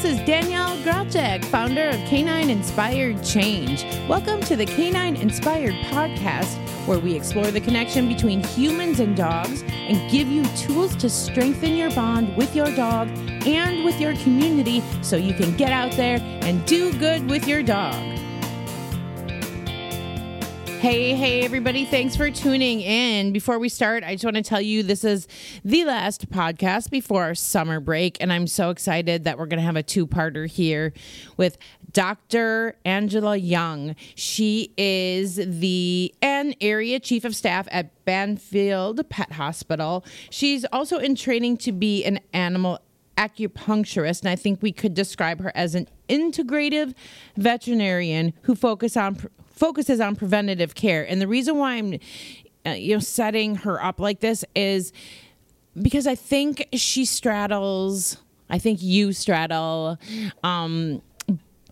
This is Danielle Gralchek, founder of Canine Inspired Change. Welcome to the Canine Inspired Podcast, where we explore the connection between humans and dogs and give you tools to strengthen your bond with your dog and with your community so you can get out there and do good with your dog. Hey, hey, everybody. Thanks for tuning in. Before we start, I just want to tell you this is the last podcast before our summer break. And I'm so excited that we're going to have a two parter here with Dr. Angela Young. She is the an area chief of staff at Banfield Pet Hospital. She's also in training to be an animal acupuncturist, and I think we could describe her as an integrative veterinarian who focus on focuses on preventative care. And the reason why I'm uh, you know setting her up like this is because I think she straddles I think you straddle um,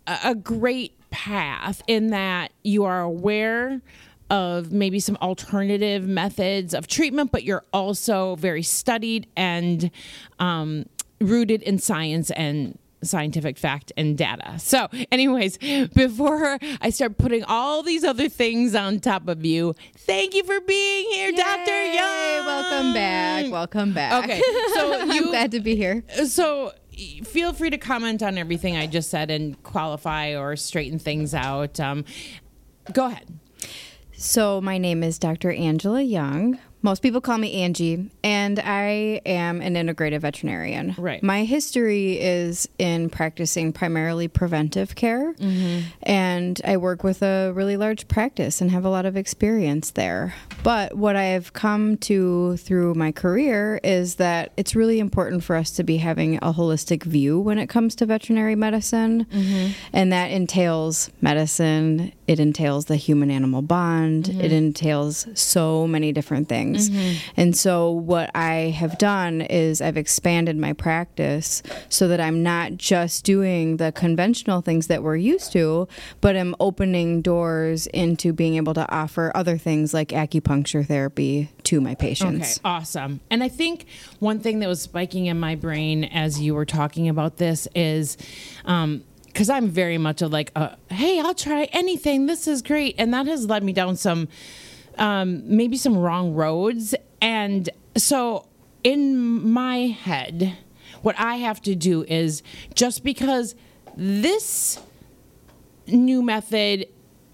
a, a great path in that you are aware of maybe some alternative methods of treatment, but you're also very studied and um, rooted in science and scientific fact and data. So, anyways, before I start putting all these other things on top of you, thank you for being here, Yay, Dr. Young. Welcome back. Welcome back. Okay, so you I'm glad to be here. so feel free to comment on everything I just said and qualify or straighten things out. Um, go ahead. So, my name is Dr. Angela Young. Most people call me Angie, and I am an integrative veterinarian. Right. My history is in practicing primarily preventive care, mm-hmm. and I work with a really large practice and have a lot of experience there. But what I have come to through my career is that it's really important for us to be having a holistic view when it comes to veterinary medicine, mm-hmm. and that entails medicine, it entails the human animal bond, it mm-hmm. entails so many different things. And so, what I have done is I've expanded my practice so that I'm not just doing the conventional things that we're used to, but I'm opening doors into being able to offer other things like acupuncture therapy to my patients. Okay, awesome. And I think one thing that was spiking in my brain as you were talking about this is, um, because I'm very much of like, uh, hey, I'll try anything. This is great, and that has led me down some, um, maybe some wrong roads. And so, in my head, what I have to do is just because this new method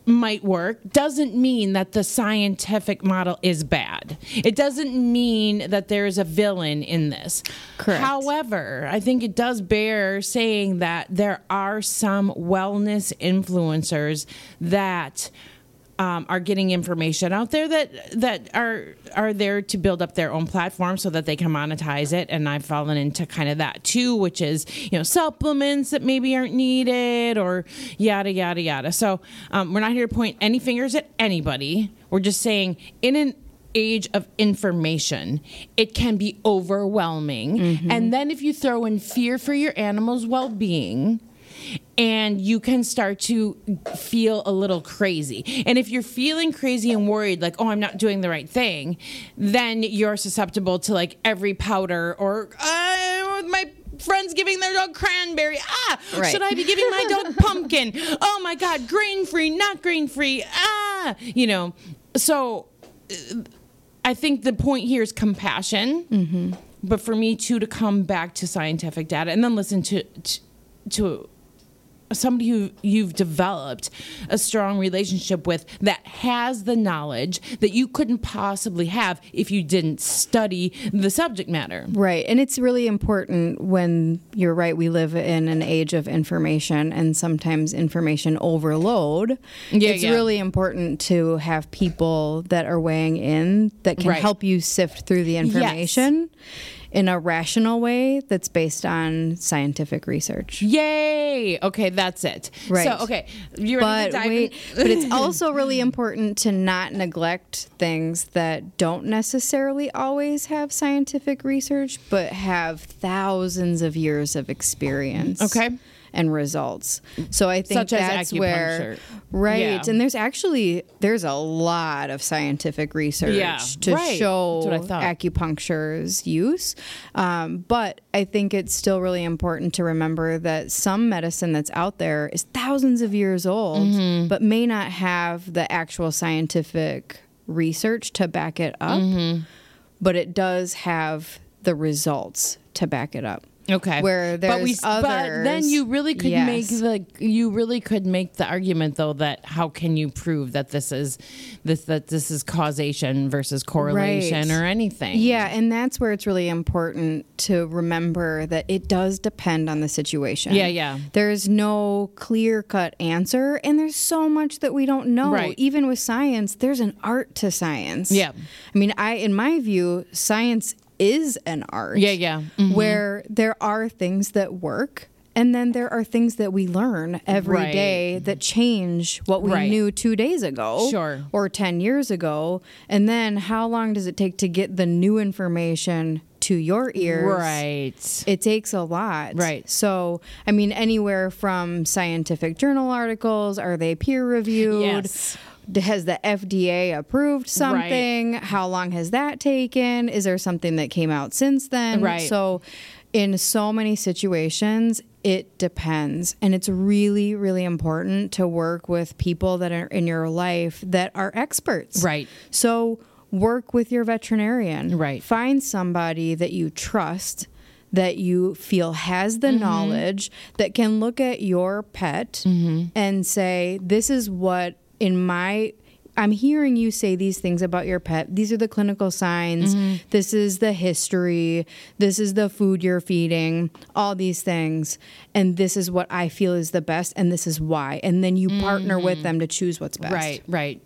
might work doesn't mean that the scientific model is bad. It doesn't mean that there's a villain in this. Correct. However, I think it does bear saying that there are some wellness influencers that um, are getting information out there that that are are there to build up their own platform so that they can monetize it. And I've fallen into kind of that too, which is you know supplements that maybe aren't needed or yada yada yada. So um, we're not here to point any fingers at anybody. We're just saying in an age of information, it can be overwhelming. And then if you throw in fear for your animal's well being, and you can start to feel a little crazy. And if you're feeling crazy and worried, like, oh, I'm not doing the right thing, then you're susceptible to like every powder or uh, my friend's giving their dog cranberry. Ah, Right. should I be giving my dog pumpkin? Oh my God, grain free, not grain free. Ah, you know, so uh, I think the point here is compassion. But for me too, to come back to scientific data and then listen to to, to somebody who you've developed a strong relationship with that has the knowledge that you couldn't possibly have if you didn't study the subject matter. Right. And it's really important when you're right, we live in an age of information and sometimes information overload. Yeah, it's yeah. really important to have people that are weighing in that can Right. help you sift through the information in a rational way that's based on scientific research. Yay! Okay, that's it. Right. So, okay, you ready to But dive wait, in? but it's also really important to not neglect things that don't necessarily always have scientific research, but have thousands of years of experience. Okay. And results. So I think Such that's where right. Yeah. And there's actually there's a lot of scientific research Yeah, to right. show what I thought. acupuncture's use. Um, but I think it's still really important to remember that some medicine that's out there is thousands of years old, Mm-hmm. but may not have the actual scientific research to back it up. Mm-hmm. But it does have the results to back it up. Okay. Where but we, there's but then you really could Yes. make the you really could make the argument though that how can you prove that this is this that this is causation versus correlation Right. or anything? Yeah, and that's where it's really important to remember that it does depend on the situation. Yeah, yeah. There's no clear cut answer, and there's so much that we don't know. Right. Even with science, there's an art to science. Yeah. I mean, I in my view, science is an art. Yeah, yeah. Mhm. Where there are things that work. And then there are things that we learn every Right. day that change what we Right. knew two days ago Sure. or 10 years ago. And then how long does it take to get the new information to your ears? Right. It takes a lot. Right. So, I mean, anywhere from scientific journal articles, are they peer reviewed? Yes. Has the FDA approved something? How long has that taken? Is there something that came out since then? Right. So, in so many situations, it depends. And it's really, really important to work with people that are in your life that are experts. Right. So work with your veterinarian. Right. Find somebody that you trust that you feel has Mm-hmm. the knowledge that can look at your pet Mm-hmm. and say, This is what in my I'm hearing you say these things about your pet. These are the clinical signs. Mm-hmm. This is the history. This is the food you're feeding. All these things. And this is what I feel is the best. And this is why. And then you partner with them to choose what's best. Mm-hmm. Right, right.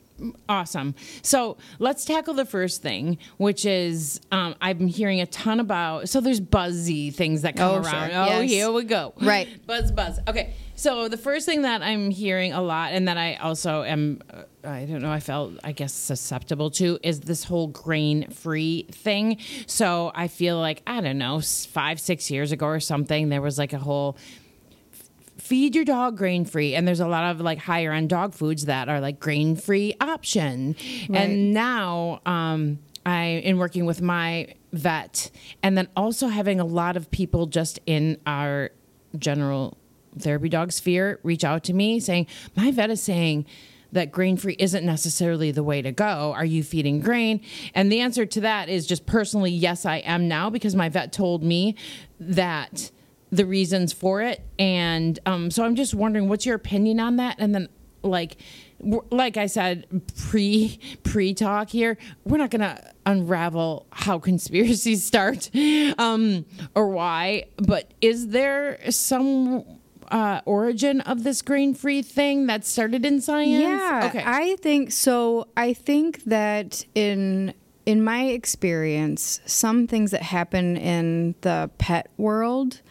Awesome. So let's tackle the first thing, which is um, I'm hearing a ton about. So there's buzzy things that come Oh, around. sure. Oh, Yes. here we go. Right. Buzz, buzz. Okay. So the first thing that I'm hearing a lot, and that I also am, uh, I don't know, I felt, I guess, susceptible to, is this whole grain free thing. So I feel like, I don't know, five, six years ago or something, there was like a whole feed your dog grain free and there's a lot of like higher end dog foods that are like grain free option Right. and now um i in working with my vet and then also having a lot of people just in our general therapy dog sphere reach out to me saying my vet is saying that grain free isn't necessarily the way to go. Are you feeding grain? And the answer to that is just personally, yes, I am now because my vet told me that the reasons for it. And um, so I'm just wondering, what's your opinion on that? And then, like, like I said, pre pre talk here, we're not gonna unravel how conspiracies start um, or why. But is there some uh, origin of this grain free thing that started in science? Yeah. Okay. I think so. I think that in in my experience, some things that happen in the pet world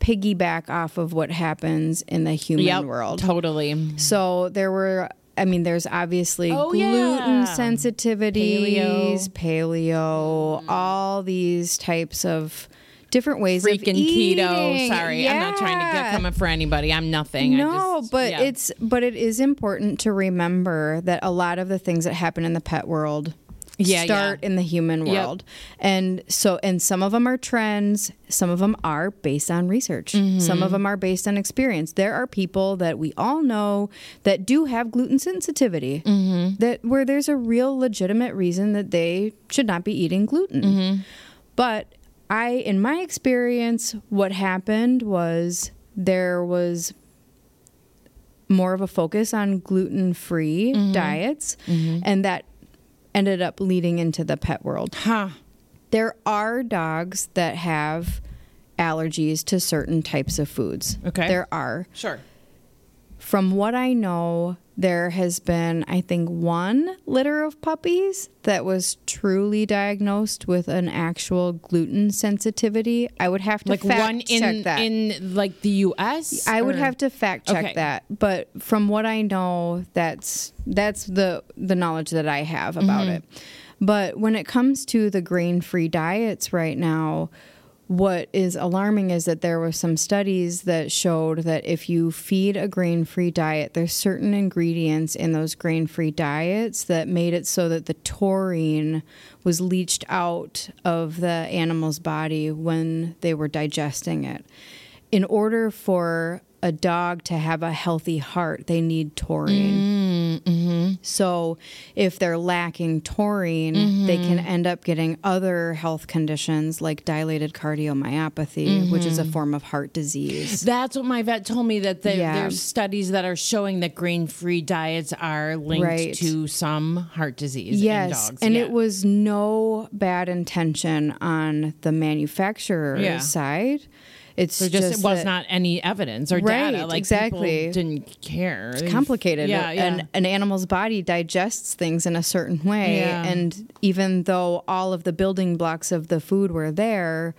piggyback off of what happens in the human Yep, world. Totally. So there were I mean, there's obviously Oh, gluten yeah. sensitivities, paleo, mm. all these types of different ways Freaking of eating. keto. Sorry, I'm not trying to Yeah. get coming for anybody. I'm nothing. I No, just- but yeah. it's but it is important to remember that a lot of the things that happen in the pet world Yeah, start yeah. in the human Yep. world. And so and some of them are trends, some of them are based on research. Mm-hmm. Some of them are based on experience. There are people that we all know that do have gluten sensitivity. Mm-hmm. That where there's a real legitimate reason that they should not be eating gluten. Mm-hmm. But I, in my experience, what happened was there was more of a focus on gluten free Mm-hmm. diets, and that ended up leading into the pet world. huh. There are dogs that have allergies to certain types of foods. Okay. There are. Sure. From what I know, there has been, I think, one litter of puppies that was truly diagnosed with an actual gluten sensitivity. I would have to Like fact one check in that. in like the U.S. I would have to fact check Okay. that, but from what I know, that's that's the the knowledge that I have about Mm-hmm. it. But when it comes to the grain free diets right now, what is alarming is that there were some studies that showed that if you feed a grain free diet, there's certain ingredients in those grain free diets that made it so that the taurine was leached out of the animal's body when they were digesting it. In order for a dog to have a healthy heart, they need taurine. Mm-hmm. So, if they're lacking taurine, Mm-hmm. they can end up getting other health conditions like dilated cardiomyopathy, which is a Mm-hmm. form of heart disease. That's what my vet told me that there, Yeah. there's studies that are showing that grain-free diets are linked Right. to some heart disease Yes, in dogs. and Yeah. it was no bad intention on the manufacturer's Yeah. side. It's There just, just it was that- not any evidence or Right, data. Like exactly. didn't care. It's complicated. Yeah, yeah. And an animal's body digests things in a certain way. Yeah. And even though all of the building blocks of the food were there,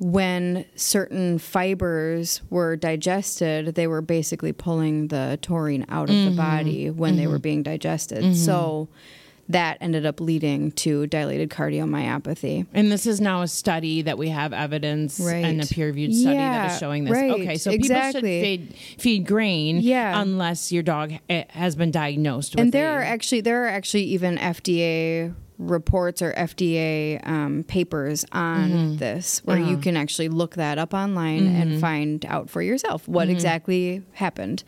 when certain fibers were digested, they were basically pulling the taurine out of Mm-hmm. the body when they were being digested. So that ended up leading to dilated cardiomyopathy. And this is now a study that we have evidence Right. and a peer-reviewed study that Yeah, is showing this. right, Okay, so exactly. people should feed, feed grain Yeah. unless your dog eh, has been diagnosed with and there a- are actually there are actually even FDA reports or FDA um, papers on Mm-hmm. this where Uh-huh. you can actually look that up online and find out for yourself Mm-hmm. what exactly happened.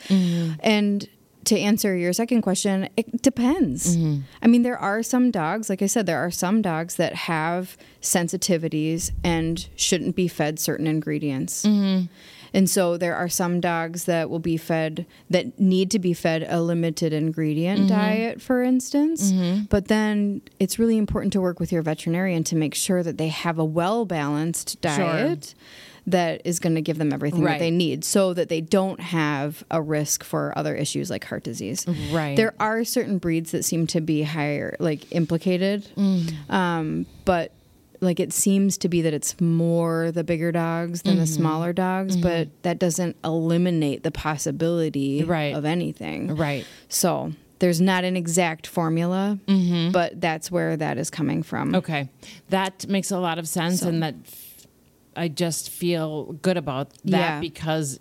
And to answer your second question, it depends. Mm-hmm. I mean, there are some dogs, like I said, there are some dogs that have sensitivities and shouldn't be fed certain ingredients. Mm-hmm. And so there are some dogs that will be fed that need to be fed a limited ingredient Mm-hmm. diet, for instance. But then it's really important to work with your veterinarian to make sure that they have a well balanced diet that is going to give them everything Right. that they need so that they don't have a risk for other issues like heart disease. Right. There are certain breeds that seem to be higher, like implicated. Um, but like it seems to be that it's more the bigger dogs than Mm-hmm. the smaller dogs, but that doesn't eliminate the possibility Right. of anything. right. So there's not an exact formula, but that's where that is coming from. Mm-hmm. Okay, that makes a lot of sense, So- and that I just feel good about that Yeah. because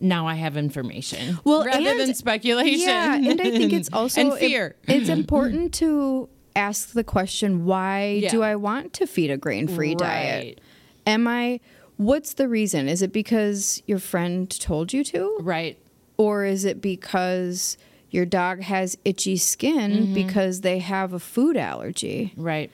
now I have information. Well, rather and- than speculation. Yeah, and I think it's also and fear. it's important to ask the question, why Yeah. do I want to feed a grain-free Right. diet? Am I what's the reason? Is it because your friend told you to? right. Or is it because your dog has itchy skin Mm-hmm. because they have a food allergy? Right.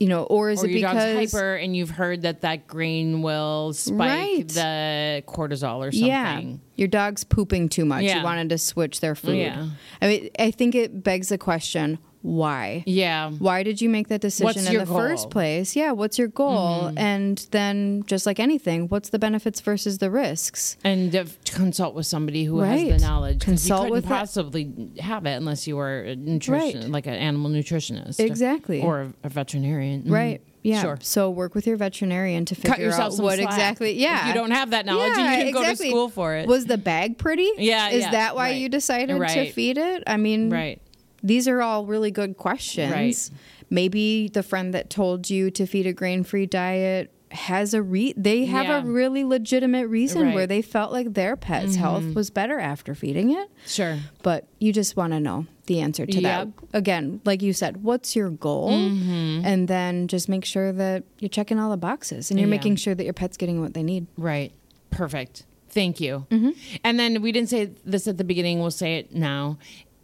You know, or is or it your because dog's hyper and you've heard that that grain will spike Right. the cortisol or something. Yeah, your dog's pooping too much. Yeah. You wanted to switch their food. Yeah. I mean, I think it begs the question: Why? Yeah. Why did you make that decision What's in the first goal? Mm-hmm. place? Yeah, what's your goal? And then, just like anything, what's the benefits versus the risks? And to consult with somebody who has Right. the knowledge. Consult you couldn't with that- possibly have it unless you were a nutrition, Right. like an animal nutritionist, Exactly. or a, a veterinarian. Mhm. Right. Yeah. Sure. So work with your veterinarian to figure Cut yourself out what slack. exactly. Yeah. If you don't have that knowledge, Yeah, you can go to exactly. school for it. Was the bag pretty? Yeah, Is yeah, that why right. you decided to feed it? I mean, right. These are all really good questions. Right. Maybe the friend that told you to feed a grain-free diet has a re they have Yeah. a really legitimate reason Right. Mm-hmm. where they felt like their pet's health was better after feeding it. Sure. But you just want to know the answer to that. Again, like you said, what's your goal? Mm-hmm. And then just make sure that you're checking all the boxes and you're Yeah. making sure that your pet's getting what they need. Right. Perfect. Thank you. Mm-hmm. And then we didn't say this at the beginning. We'll say it now.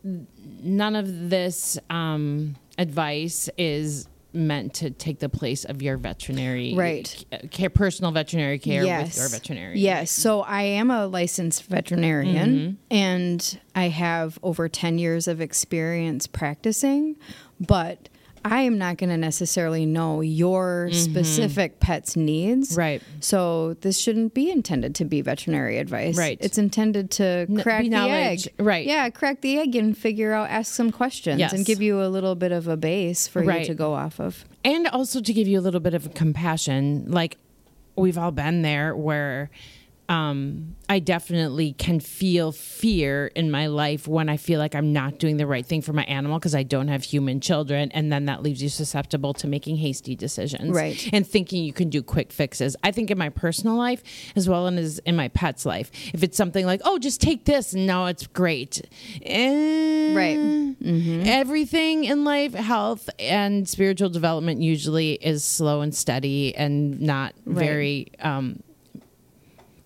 None of this um, advice is meant to take the place of your veterinary Right. care, personal veterinary care with your veterinarian. Yes. So I am a licensed veterinarian Mm-hmm. and I have over 10 years of experience practicing, but I am not going to necessarily know your specific pet's needs. Mm-hmm. Right. So this shouldn't be intended to be veterinary advice. Right. It's intended to crack be the egg. Right. Yeah, crack the egg and figure out, ask some questions Yes. and give you a little bit of a base for Right. you to go off of. and also to give you a little bit of compassion like we've all been there where um, I definitely can feel fear in my life when I feel like I'm not doing the right thing for my animal because I don't have human children. And then that leaves you susceptible to making hasty decisions. Right. And thinking you can do quick fixes. I think in my personal life as well as in my pet's life, if it's something like, oh, just take this and now it's great. Eh, Right. Everything in life, health and spiritual development usually is slow and steady and not Right. very um,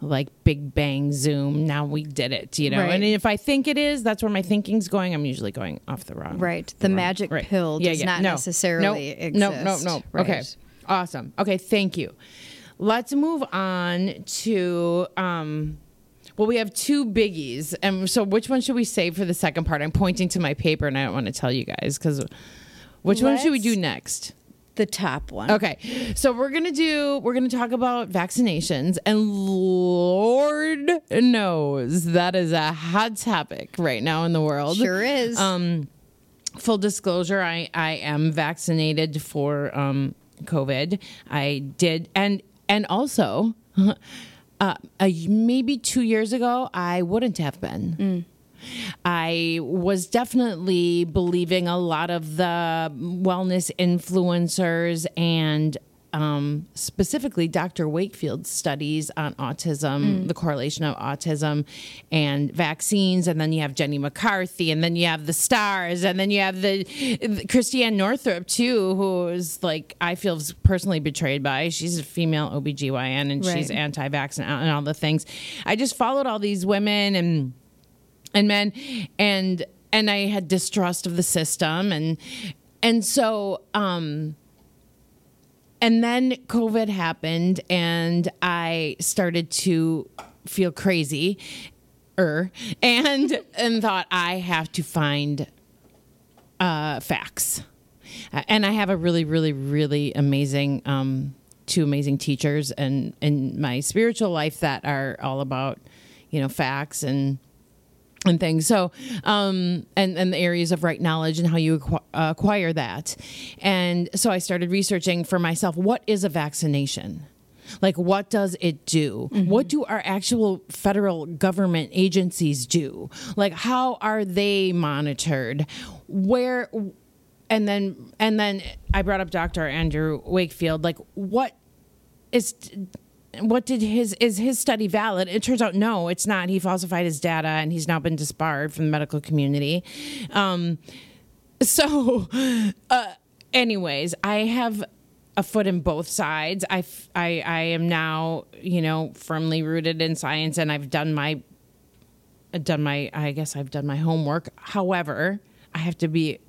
like big bang zoom. Now we did it, you know. Right. And if I think it is, that's where my thinking's going. I'm usually going off the wrong. Right. The magic Right. pill does not No. necessarily no, exist. No, no, no. Right. Okay. Awesome. Okay, thank you. Let's move on to um well, we have two biggies. And so which one should we save for the second part? I'm pointing to my paper and I don't want to tell you guys cuz which one should we do next? The top one. Okay, so we're gonna do we're gonna talk about vaccinations, and Lord knows that is a hot topic right now in the world. Sure is. Um, full disclosure, I I am vaccinated for um, COVID. I did, and and also. Uh, uh, maybe two years ago, I wouldn't have been. I was definitely believing a lot of the wellness influencers and um, specifically Dr. Wakefield's studies on autism, the correlation of autism and vaccines. And then you have Jenny McCarthy, and then you have the stars, and then you have the, the Christiane Northrup, too, who is like, I feel personally betrayed by. She's a female OBGYN and she's Right. anti vaccine and all the things. I just followed all these women and and men and and I had distrust of the system and and so um and then COVID happened and I started to feel crazy er and and thought I have to find uh facts. Uh, and I have a really really really amazing um two amazing teachers and in my spiritual life that are all about you know facts and and things. So, um, and and the areas of right knowledge and how you acqu- uh, acquire that. And so I started researching for myself. What is a vaccination? Like, what does it do? What do our actual federal government agencies do? Like, how are they monitored? Where? And then, and then I brought up Dr. Andrew Wakefield. Like, what is what did his is his study valid? It turns out no it's not. He falsified his data and he's now been disbarred from the medical community. Um so uh anyways i have a foot in both sides. I, I, I am now you know firmly rooted in science and i've done my done my i guess i've done my homework. However i have to be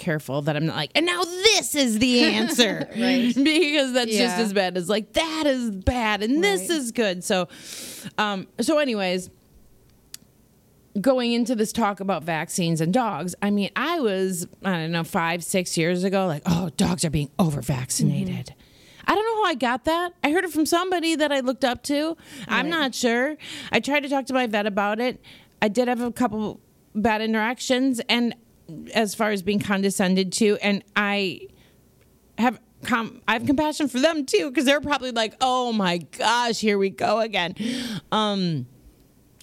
careful that i'm not like and now this is the answer Right. because that's just as bad as like that is bad and this Right. is good so um so anyways going into this talk about vaccines and dogs i mean i was i don't know five six years ago like oh dogs are being over vaccinated I don't know how I got that. I heard it from somebody that I looked up to. I'm not sure. I tried to talk to my vet about it. I did have a couple bad interactions, and as far as being condescended to, and I have com- I have compassion for them too because they're probably like, "Oh my gosh, here we go again." Um,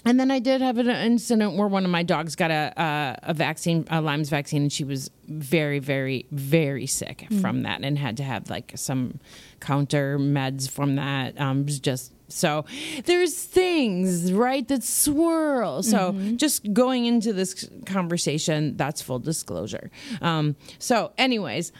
and then I did have an incident where one of my dogs got a a, a vaccine, a Lyme's vaccine, and she was very, very, very sick from that, and had to have like some counter meds from that. Um, it was just so there's things right that swirl. So just going into this conversation, that's full disclosure. Um, so, anyways.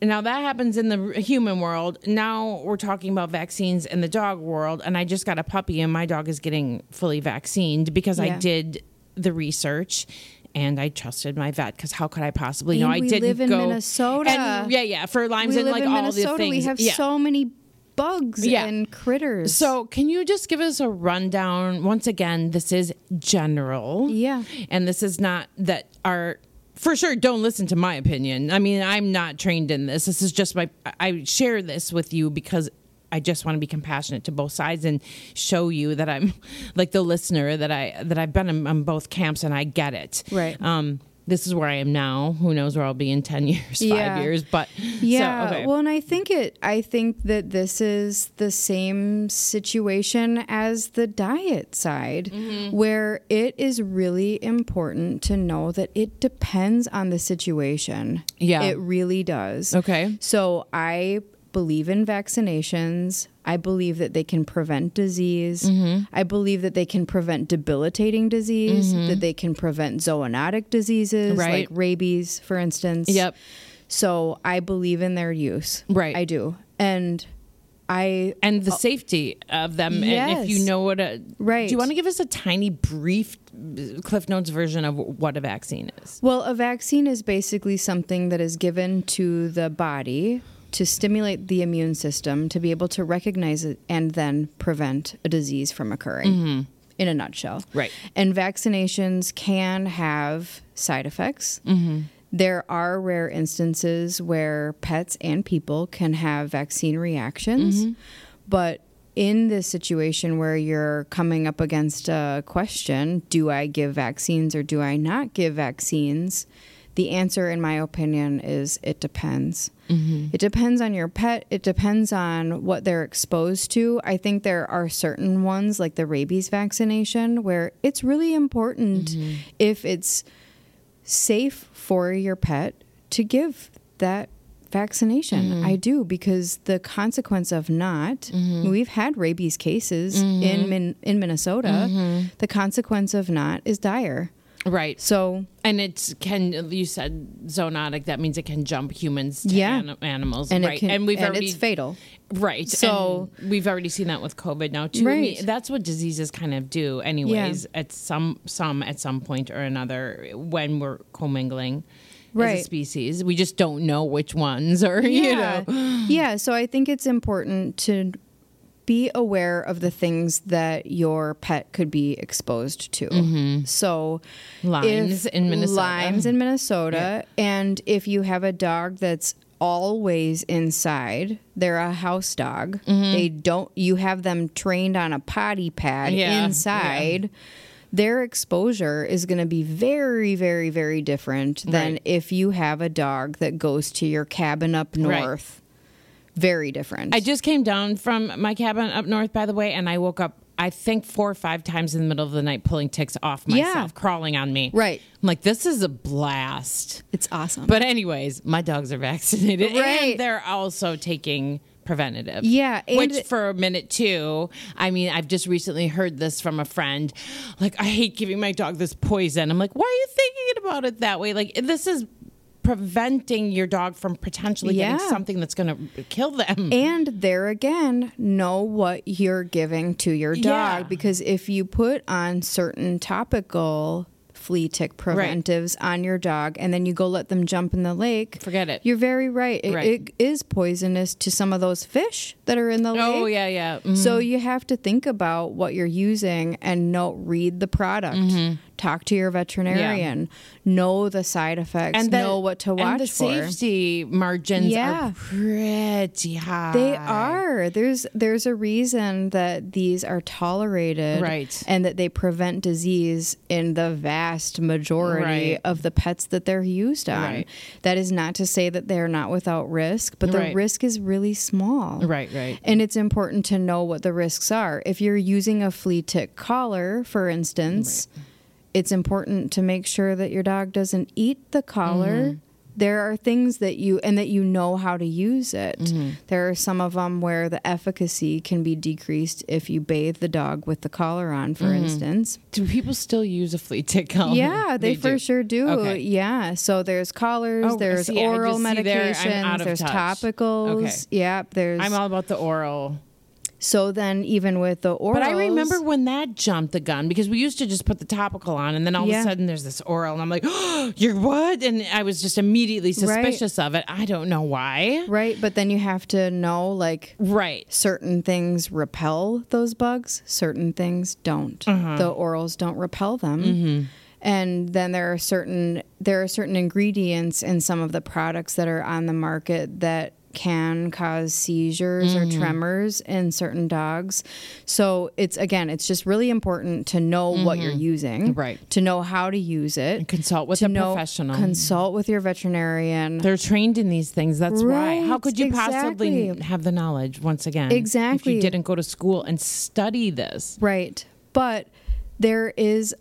Now that happens in the human world. Now we're talking about vaccines in the dog world, and I just got a puppy, and my dog is getting fully vaccinated because I did the research and I trusted my vet. Because how could I possibly know? I didn't live in go Minnesota. And, yeah, yeah, for Lyme's we and like all Minnesota. the things. We have yeah. so many bugs Yeah. and critters. So, can you just give us a rundown? Once again, this is general. Yeah. And this is not that our. For sure, don't listen to my opinion. I mean, I'm not trained in this. This is just my. I share this with you because I just want to be compassionate to both sides and show you that I'm like the listener that I that I've been in, on both camps and I get it. Right. Um. This is where I am now. Who knows where I'll be in 10 years, five Yeah. years. But Yeah. so, okay. Well, and I think it. I think that this is the same situation as the diet side, Mm-hmm. where it is really important to know that it depends on the situation. Yeah. It really does. okay. So I believe in vaccinations. I believe that they can prevent disease. Mm-hmm. I believe that they can prevent debilitating disease, that they can prevent zoonotic diseases Right. like rabies, for instance. Yep. So I believe in their use. Right. I do. And I And the safety of them. Yes. And if you know what a. Right. Do you want to give us a tiny, brief uh, Cliff Notes version of what a vaccine is? well, a vaccine is basically something that is given to the body to stimulate the immune system to be able to recognize it and then prevent a disease from occurring. In a nutshell. Mm-hmm. Right. And vaccinations can have side effects. Mm-hmm. There are rare instances where pets and people can have vaccine reactions. Mm-hmm. But in this situation where you're coming up against a question do I give vaccines or do I not give vaccines? The answer, in my opinion, is it depends. Mm-hmm. It depends on your pet. It depends on what they're exposed to. I think there are certain ones, like the rabies vaccination, where it's really important mm-hmm. if it's safe for your pet to give that vaccination. Mm-hmm. I do because the consequence of not, we've had rabies cases in Min- in Minnesota. The consequence of not is dire. Right. So And it's can you said zoonotic? That means it can jump humans to Yeah. an- animals, and right? it can, and we've and already it's fatal. right. So- and we've already seen that with COVID now too. I mean, Right. that's what diseases kind of do, anyways. At some some at some point or another when we're commingling. As a species, we just don't know which ones, or you know, yeah. So I think it's important to be aware of the things that your pet could be exposed to. So Lymes if- in Minnesota. Lymes in Minnesota, and if you have a dog that's always inside, they're a house dog. Mm-hmm. They don't. You have them trained on a potty pad Yeah, inside. Their exposure is going to be very, very, very different than Right. if you have a dog that goes to your cabin up Right. Very different. I just came down from my cabin up north, by the way, and I woke up. I think four or five times in the middle of the night, pulling ticks off myself, Yeah. crawling on me. Right. I'm like, this is a blast. it's awesome. But anyways, my dogs are vaccinated, Right. and they're also taking preventative. Yeah, and- which for a minute too. I mean, I've just recently heard this from a friend. Like, I hate giving my dog this poison. I'm like, why are you thinking about it that way? Like, this is preventing your dog from potentially Yeah. getting something that's going to kill them. And there again, know what you're giving to your dog Yeah. because if you put on certain topical flea tick preventives on your dog and then you go let them jump in the lake, Forget it. You're very right. It, Right. it is poisonous to some of those fish that are in the lake. Oh yeah, yeah. Mhm. So you have to think about what you're using and know read the product. Mm-hmm. Talk to your veterinarian. Know the side effects. and know what to watch for. and the for. safety margins Yeah. are pretty high. They are. There's there's a reason that these are tolerated, Right. And that they prevent disease in the vast majority Right. of the pets that they're used on. Right. That is not to say that they're not without risk, but the Right. risk is really small. Right, right. And it's important to know what the risks are. If you're using a flea tick collar, for instance, it's important to make sure that your dog doesn't eat the collar. Mm-hmm. There are things that you and that you know how to use it. Mm-hmm. There are some of them where the efficacy can be decreased if you bathe the dog with the collar on, for Mm-hmm. instance. Do people still use a flea tick collar? Yeah, they, for do. sure do. Okay. Yeah. So there's collars, Oh, there's see, oral see there, medications, there's touch. topicals. Okay. Yep, there's I'm all about the oral. So then even with the orals But I remember when that jumped the gun because we used to just put the topical on and then all of a sudden there's this oral and I'm like, oh, you're what? And I was just immediately suspicious of it. I don't know why. Right, but then you have to know like Right. certain things repel those bugs, certain things don't. Uh-huh. The orals don't repel them. Mm-hmm. And then there are certain there are certain ingredients in some of the products that are on the market that can cause seizures Mm-hmm. or tremors in certain dogs. So it's again, it's just really important to know what you're using, Mm-hmm. Right. To know how to use it, consult with a know professional. consult with your veterinarian. They're trained in these things. That's why. How could you possibly have the knowledge once again? Exactly. If you didn't go to school and study this. Right. But there is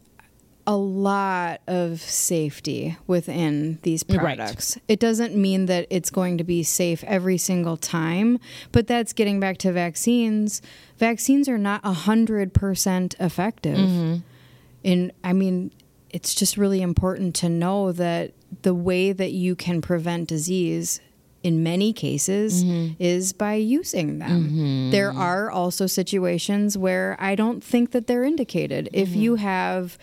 a lot of safety within these Right. products. It doesn't mean that it's going to be safe every single time, but that's getting back to vaccines. Vaccines are not 100% effective. Mm-hmm. And I mean, it's just really important to know that the way that you can prevent disease in many cases Mm-hmm. is by using them. There are also situations where I don't think that they're indicated. If you have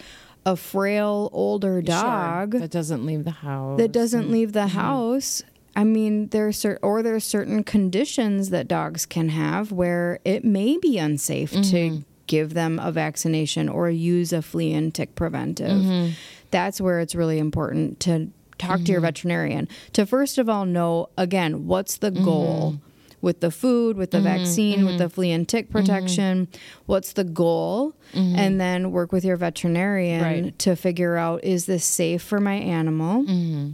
a frail older dog Mm-hmm. Sure. that doesn't leave the house. that doesn't leave the Mm-hmm. house. I mean, there are cer- or there are certain conditions that dogs can have where it may be unsafe Mm-hmm. to give them a vaccination or use a flea and tick preventive. Mm-hmm. That's where it's really important to talk to your veterinarian to first of all know again what's the Mm-hmm. goal with the food, with the vaccine, with the flea and Mm-hmm. tick protection. What's the goal? And then work with your veterinarian Right. to figure out is this safe for my animal? Mm-hmm.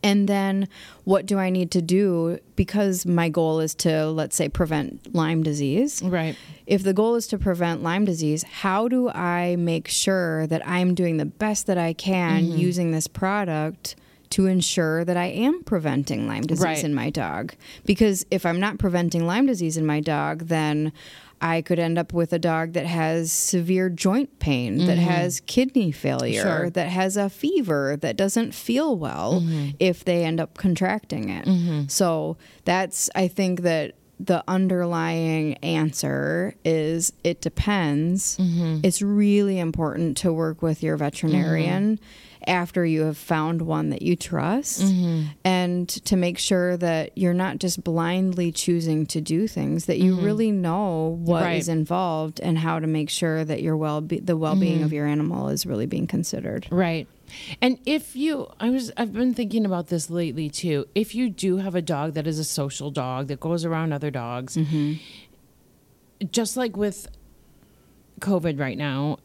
And then what do I need to do because my goal is to, let's say, prevent Lyme disease? Right. If the goal is to prevent Lyme disease, how do I make sure that I'm doing the best that I can Mm-hmm. using this product to ensure that I am preventing Lyme disease Right. in my dog? Because if I'm not preventing Lyme disease in my dog, then I could end up with a dog that has severe joint pain, that has kidney failure, Mm-hmm. Sure. that has a fever, that doesn't feel well Mm-hmm. if they end up contracting it. So that's, I think that the underlying answer is it depends. Mm-hmm. It's really important to work with your veterinarian after you have found one that you trust Mm-hmm. and to make sure that you're not just blindly choosing to do things that you really know what is Mm-hmm. Right. involved and how to make sure that your well be- the well-being Mm-hmm. of your animal is really being considered. Right. And if you I was I've been thinking about this lately too. If you do have a dog that is a social dog that goes around other dogs, Mm-hmm. just like with COVID right now,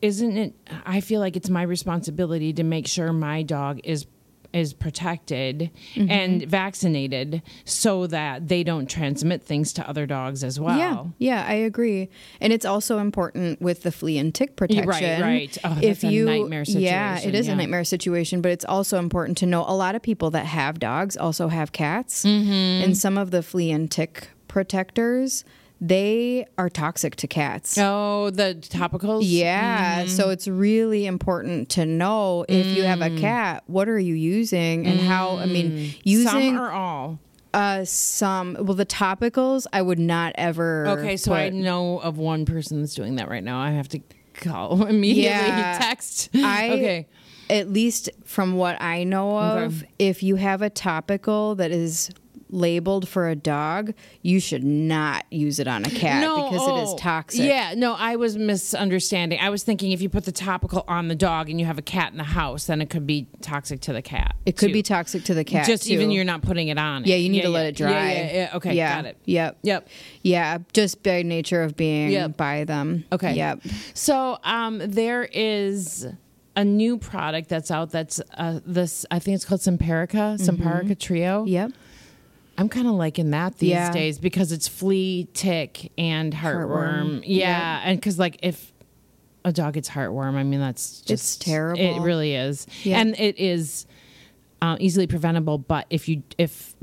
isn't it I feel like it's my responsibility to make sure my dog is is protected Mm-hmm. and vaccinated so that they don't transmit things to other dogs as well. Yeah, yeah, I agree. And it's also important with the flea and tick protection. right, right. Oh, if that's a you, nightmare Yeah, it is yeah. a nightmare situation, but it's also important to know a lot of people that have dogs also have cats. Mm-hmm. And some of the flea and tick protectors, they are toxic to cats. Oh, the topicals? Yeah, mm. so it's really important to know if you have a mm. cat, what are you using and how, I mean, mm. using Some or all. uh some well the topicals I would not ever Okay, so I know of one person that's doing that right now. I have to call immediately. Yeah. Text. I okay. at least from what I know of, if you have a topical that is labeled for a dog, you should not use it on a cat because it is oh, toxic. Yeah, no, I was misunderstanding. I was thinking if you put the topical on the dog and you have a cat in the house, then it could be toxic to the cat. It could too. be toxic to the cat. just too. even you're not putting it on. Yeah, you need yeah, to let it dry. Yeah, yeah, yeah. Okay, yeah. got it. Yep. Yep. Yeah, just by nature of being Yep. by them. Okay. Yep. So um, there is a new product that's out. That's uh, this. I think it's called Simparica. Simparica Trio. Yep. I'm kind of liking that these Yeah. days because it's flea, tick, and heartworm. Heartworm. Yeah, and because like if a dog gets heartworm, I mean that's just It's terrible. It really is, Yeah. and it is uh, easily preventable. But if you if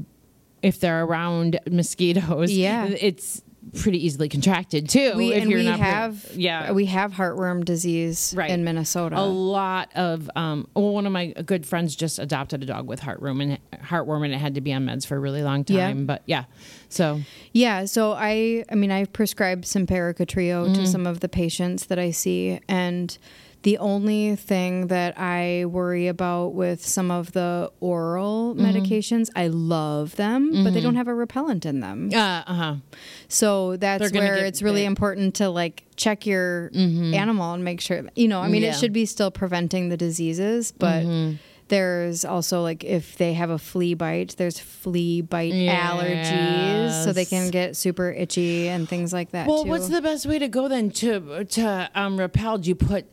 if they're around mosquitoes, Yeah. it's pretty easily contracted too. We if you're we not pre- have yeah we have heartworm disease Right. in Minnesota. a lot of um well, one of my good friends just adopted a dog with heartworm and heartworm and it had to be on meds for a really long time Yeah. but yeah so Yeah, so I I mean I've prescribed Simparica Trio Mm-hmm. to some of the patients that I see and the only thing that I worry about with some of the oral Mm-hmm. medications, I love them, but they don't have a repellent in them. uh uh-huh So that's where it's really bit. important to like check your animal and make sure you know, I mean Yeah. it should be still preventing the diseases, but There's also like if they have a flea bite, there's flea bite allergies, so they can get super itchy and things like that. Well, too. what's the best way to go then to to um, repel? Do you put?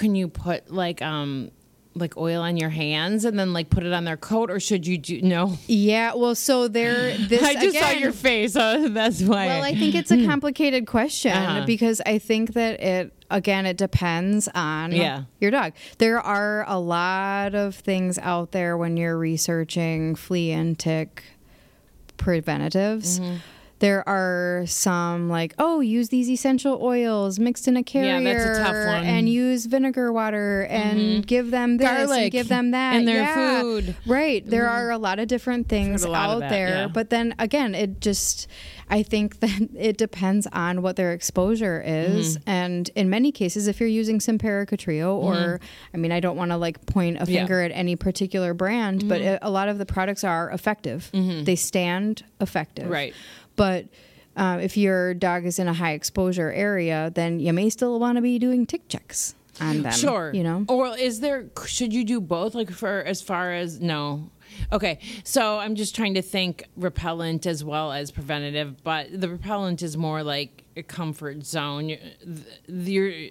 Can you put like um like oil on your hands and then like put it on their coat, or should you do no? Yeah, well, so there. This I just saw your face, so that's why. Well, I think it's a complicated question Uh-huh. because I think that it again it depends on Yeah. your dog. There are a lot of things out there when you're researching flea and tick preventatives. Mm-hmm. There are some like, oh, use these essential oils mixed in a carrier, Yeah, that's a tough one. and use vinegar water and give them this Garlic and give them that And their Yeah. food. Right. There are a lot of different things a lot of out that, there, yeah. but then again, it just I think that it depends on what their exposure is, Mm-hmm. and in many cases, if you're using Simparica Trio, or I mean, I don't want to like point a Mm-hmm. Yeah. Mm-hmm. finger at any particular brand, but it, a lot of the products are effective. They stand effective, Right. But uh, if your dog is in a high exposure area, then you may still want to be doing tick checks on them. Sure. you know. Or is there should you do both like for as far as no. Okay. So I'm just trying to think repellent as well as preventative, but the repellent is more like a comfort zone. You're you're,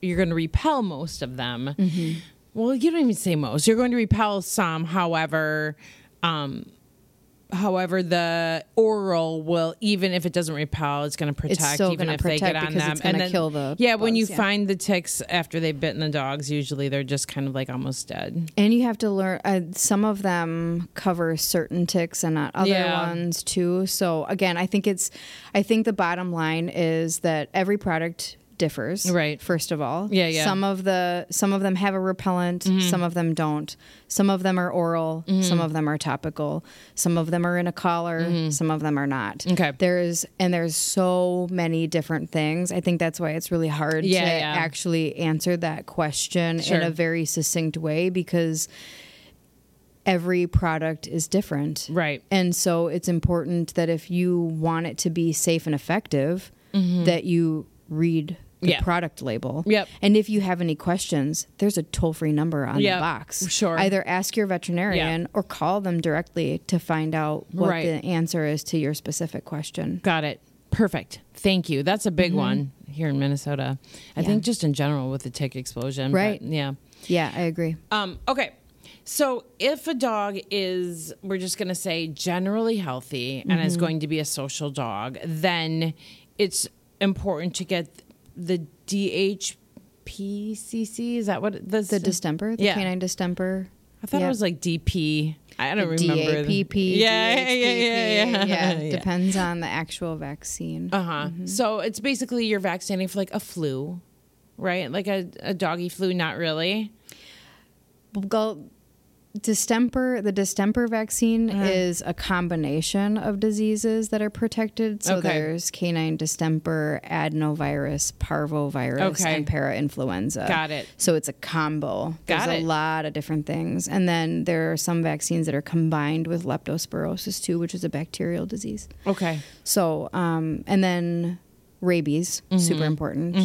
you're going to repel most of them. Mm-hmm. Well, you don't even say most. You're going to repel some, however, um However, the oral will, even if it doesn't repel, it's going to protect, still even if they get protect on them. and then- kill the yeah. when you yeah. find the ticks after they've bitten the dogs, usually they're just kind of like almost dead. And you have to learn. Uh, some of them cover certain ticks and not other Yeah. ones too. So again, I think it's. I think the bottom line is that every product differs. Right. First of all. Yeah, yeah. Some of the some of them have a repellent. Mm-hmm. Some of them don't. Some of them are oral. Mm-hmm. Some of them are topical. Some of them are in a collar. Mm-hmm. Some of them are not. Okay. There's and there's so many different things. I think that's why it's really hard Yeah, to yeah. actually answer that question Sure. in a very succinct way because every product is different. Right. And so it's important that if you want it to be safe and effective, that you read the Mm-hmm. Yeah. product label. Yep. And if you have any questions, there's a toll free number on Yep. the box. Sure. Either ask your veterinarian or call them directly to find out what Right. the answer is to your specific question. Got it. Perfect. Thank you. That's a big one here in Minnesota. I Mm-hmm. Yeah. think just in general with the tick explosion. but Right. yeah. Yeah, I agree. Um, okay. So if a dog is, we're just going to say generally healthy and Mm-hmm. is going to be a social dog, then it's important to get the DHPCC. Is that what it- the, The distemper, the Yeah. canine distemper. I thought it was like DP. I don't The remember. DAPP, Yeah, yeah, yeah, yeah, yeah. yeah, depends on the actual vaccine. Uh huh. So it's basically you're vaccinating for like a flu, right? Like a, a doggy flu, not really. Well, distemper, the distemper vaccine Uh-huh. is a combination of diseases that are protected. So Okay. there's canine distemper, adenovirus, parvovirus, Okay. and parainfluenza. Got it. So it's a combo. Got There's it. a lot of different things. And then there are some vaccines that are combined with leptospirosis too, which is a bacterial disease. Okay. So, um, and then rabies, Mm-hmm. super important.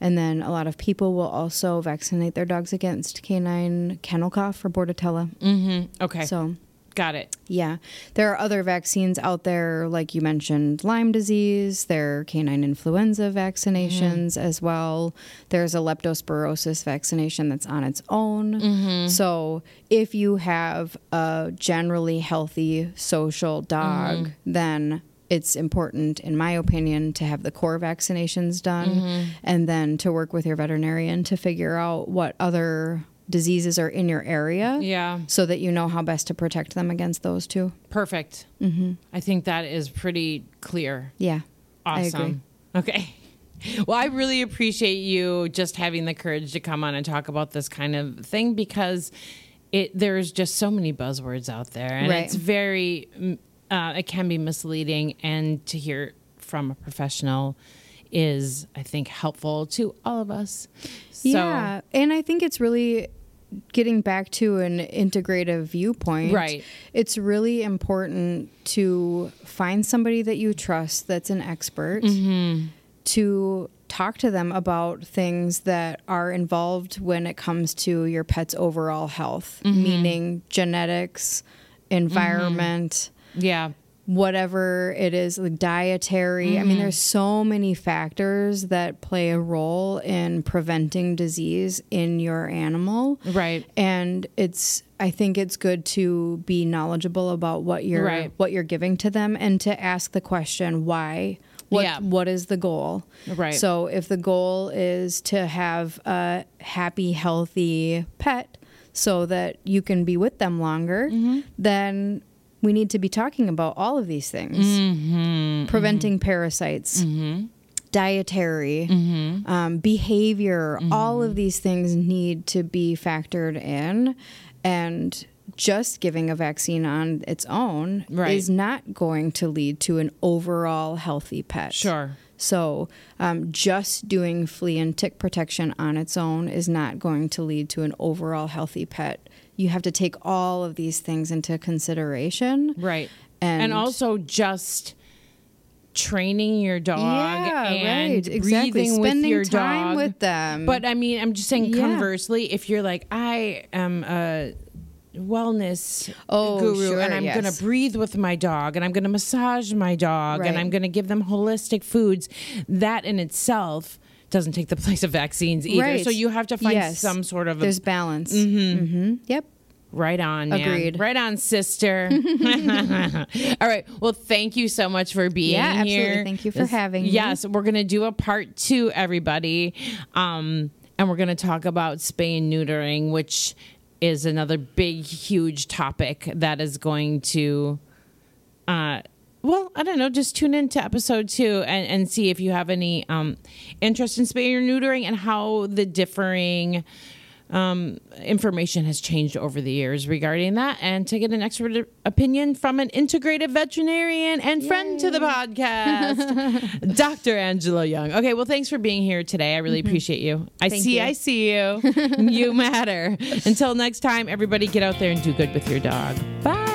And then a lot of people will also vaccinate their dogs against canine kennel cough or bordetella. Mm-hmm. Okay. So, Got it. yeah, there are other vaccines out there, like you mentioned, Lyme disease. There are canine influenza vaccinations as well. There's a leptospirosis vaccination that's on its own. So, if you have a generally healthy social dog, then it's important, in my opinion, to have the core vaccinations done and then to work with your veterinarian to figure out what other diseases are in your area Yeah. so that you know how best to protect them against those too. Perfect. Mm-hmm. I think that is pretty clear. Yeah. Awesome. Okay. Well, I really appreciate you just having the courage to come on and talk about this kind of thing because it there's just so many buzzwords out there, and Right. it's very uh, it can be misleading, and to hear from a professional is, I think, helpful to all of us. So, yeah. And I think it's really getting back to an integrative viewpoint. Right. It's really important to find somebody that you trust that's an expert Mm-hmm. to talk to them about things that are involved when it comes to your pet's overall health, meaning genetics, environment, Yeah. whatever it is, like dietary. I mean, there's so many factors that play a role in preventing disease in your animal. Right. And it's I think it's good to be knowledgeable about what you're Right. what you're giving to them and to ask the question why. What Yeah. what is the goal? Right. So if the goal is to have a happy, healthy pet so that you can be with them longer, Mm-hmm. then we need to be talking about all of these things. Mm-hmm. Preventing parasites. Dietary, Mm-hmm. um, behavior, all of these things need to be factored in. And just giving a vaccine on its own Right. is not going to lead to an overall healthy pet. Sure. So, um, just doing flea and tick protection on its own is not going to lead to an overall healthy pet. You have to take all of these things into consideration. Right. And, And, also just training your dog yeah, and right, exactly. breathing Spending with your time dog. with them. But I mean, I'm just saying Yeah. conversely, if you're like, I am a wellness Oh, guru sure, and I'm yes. going to breathe with my dog and I'm going to massage my dog and I'm going to give them holistic foods, that in itself doesn't take the place of vaccines either. Right. So you have to find Yes. some sort of a there's balance. Mm-hmm. Yep. Right on, man. Agreed. Right on, sister. All right. Well, thank you so much for being Yeah, absolutely. here. Thank you for having me. Yes, we're gonna do a part two, everybody, um, and we're gonna talk about spay and neutering, which is another big, huge topic that is going to. Uh, well, I don't know. Just tune in to episode two and, and see if you have any um, interest in spay or neutering and how the differing um, information has changed over the years regarding that, and to get an expert opinion from an integrative veterinarian and friend to the podcast, Dr. Angela Young. Okay, well, thanks for being here today. I really appreciate you. I Thank see, you. I see you. you matter. Until next time, everybody get out there and do good with your dog. Bye.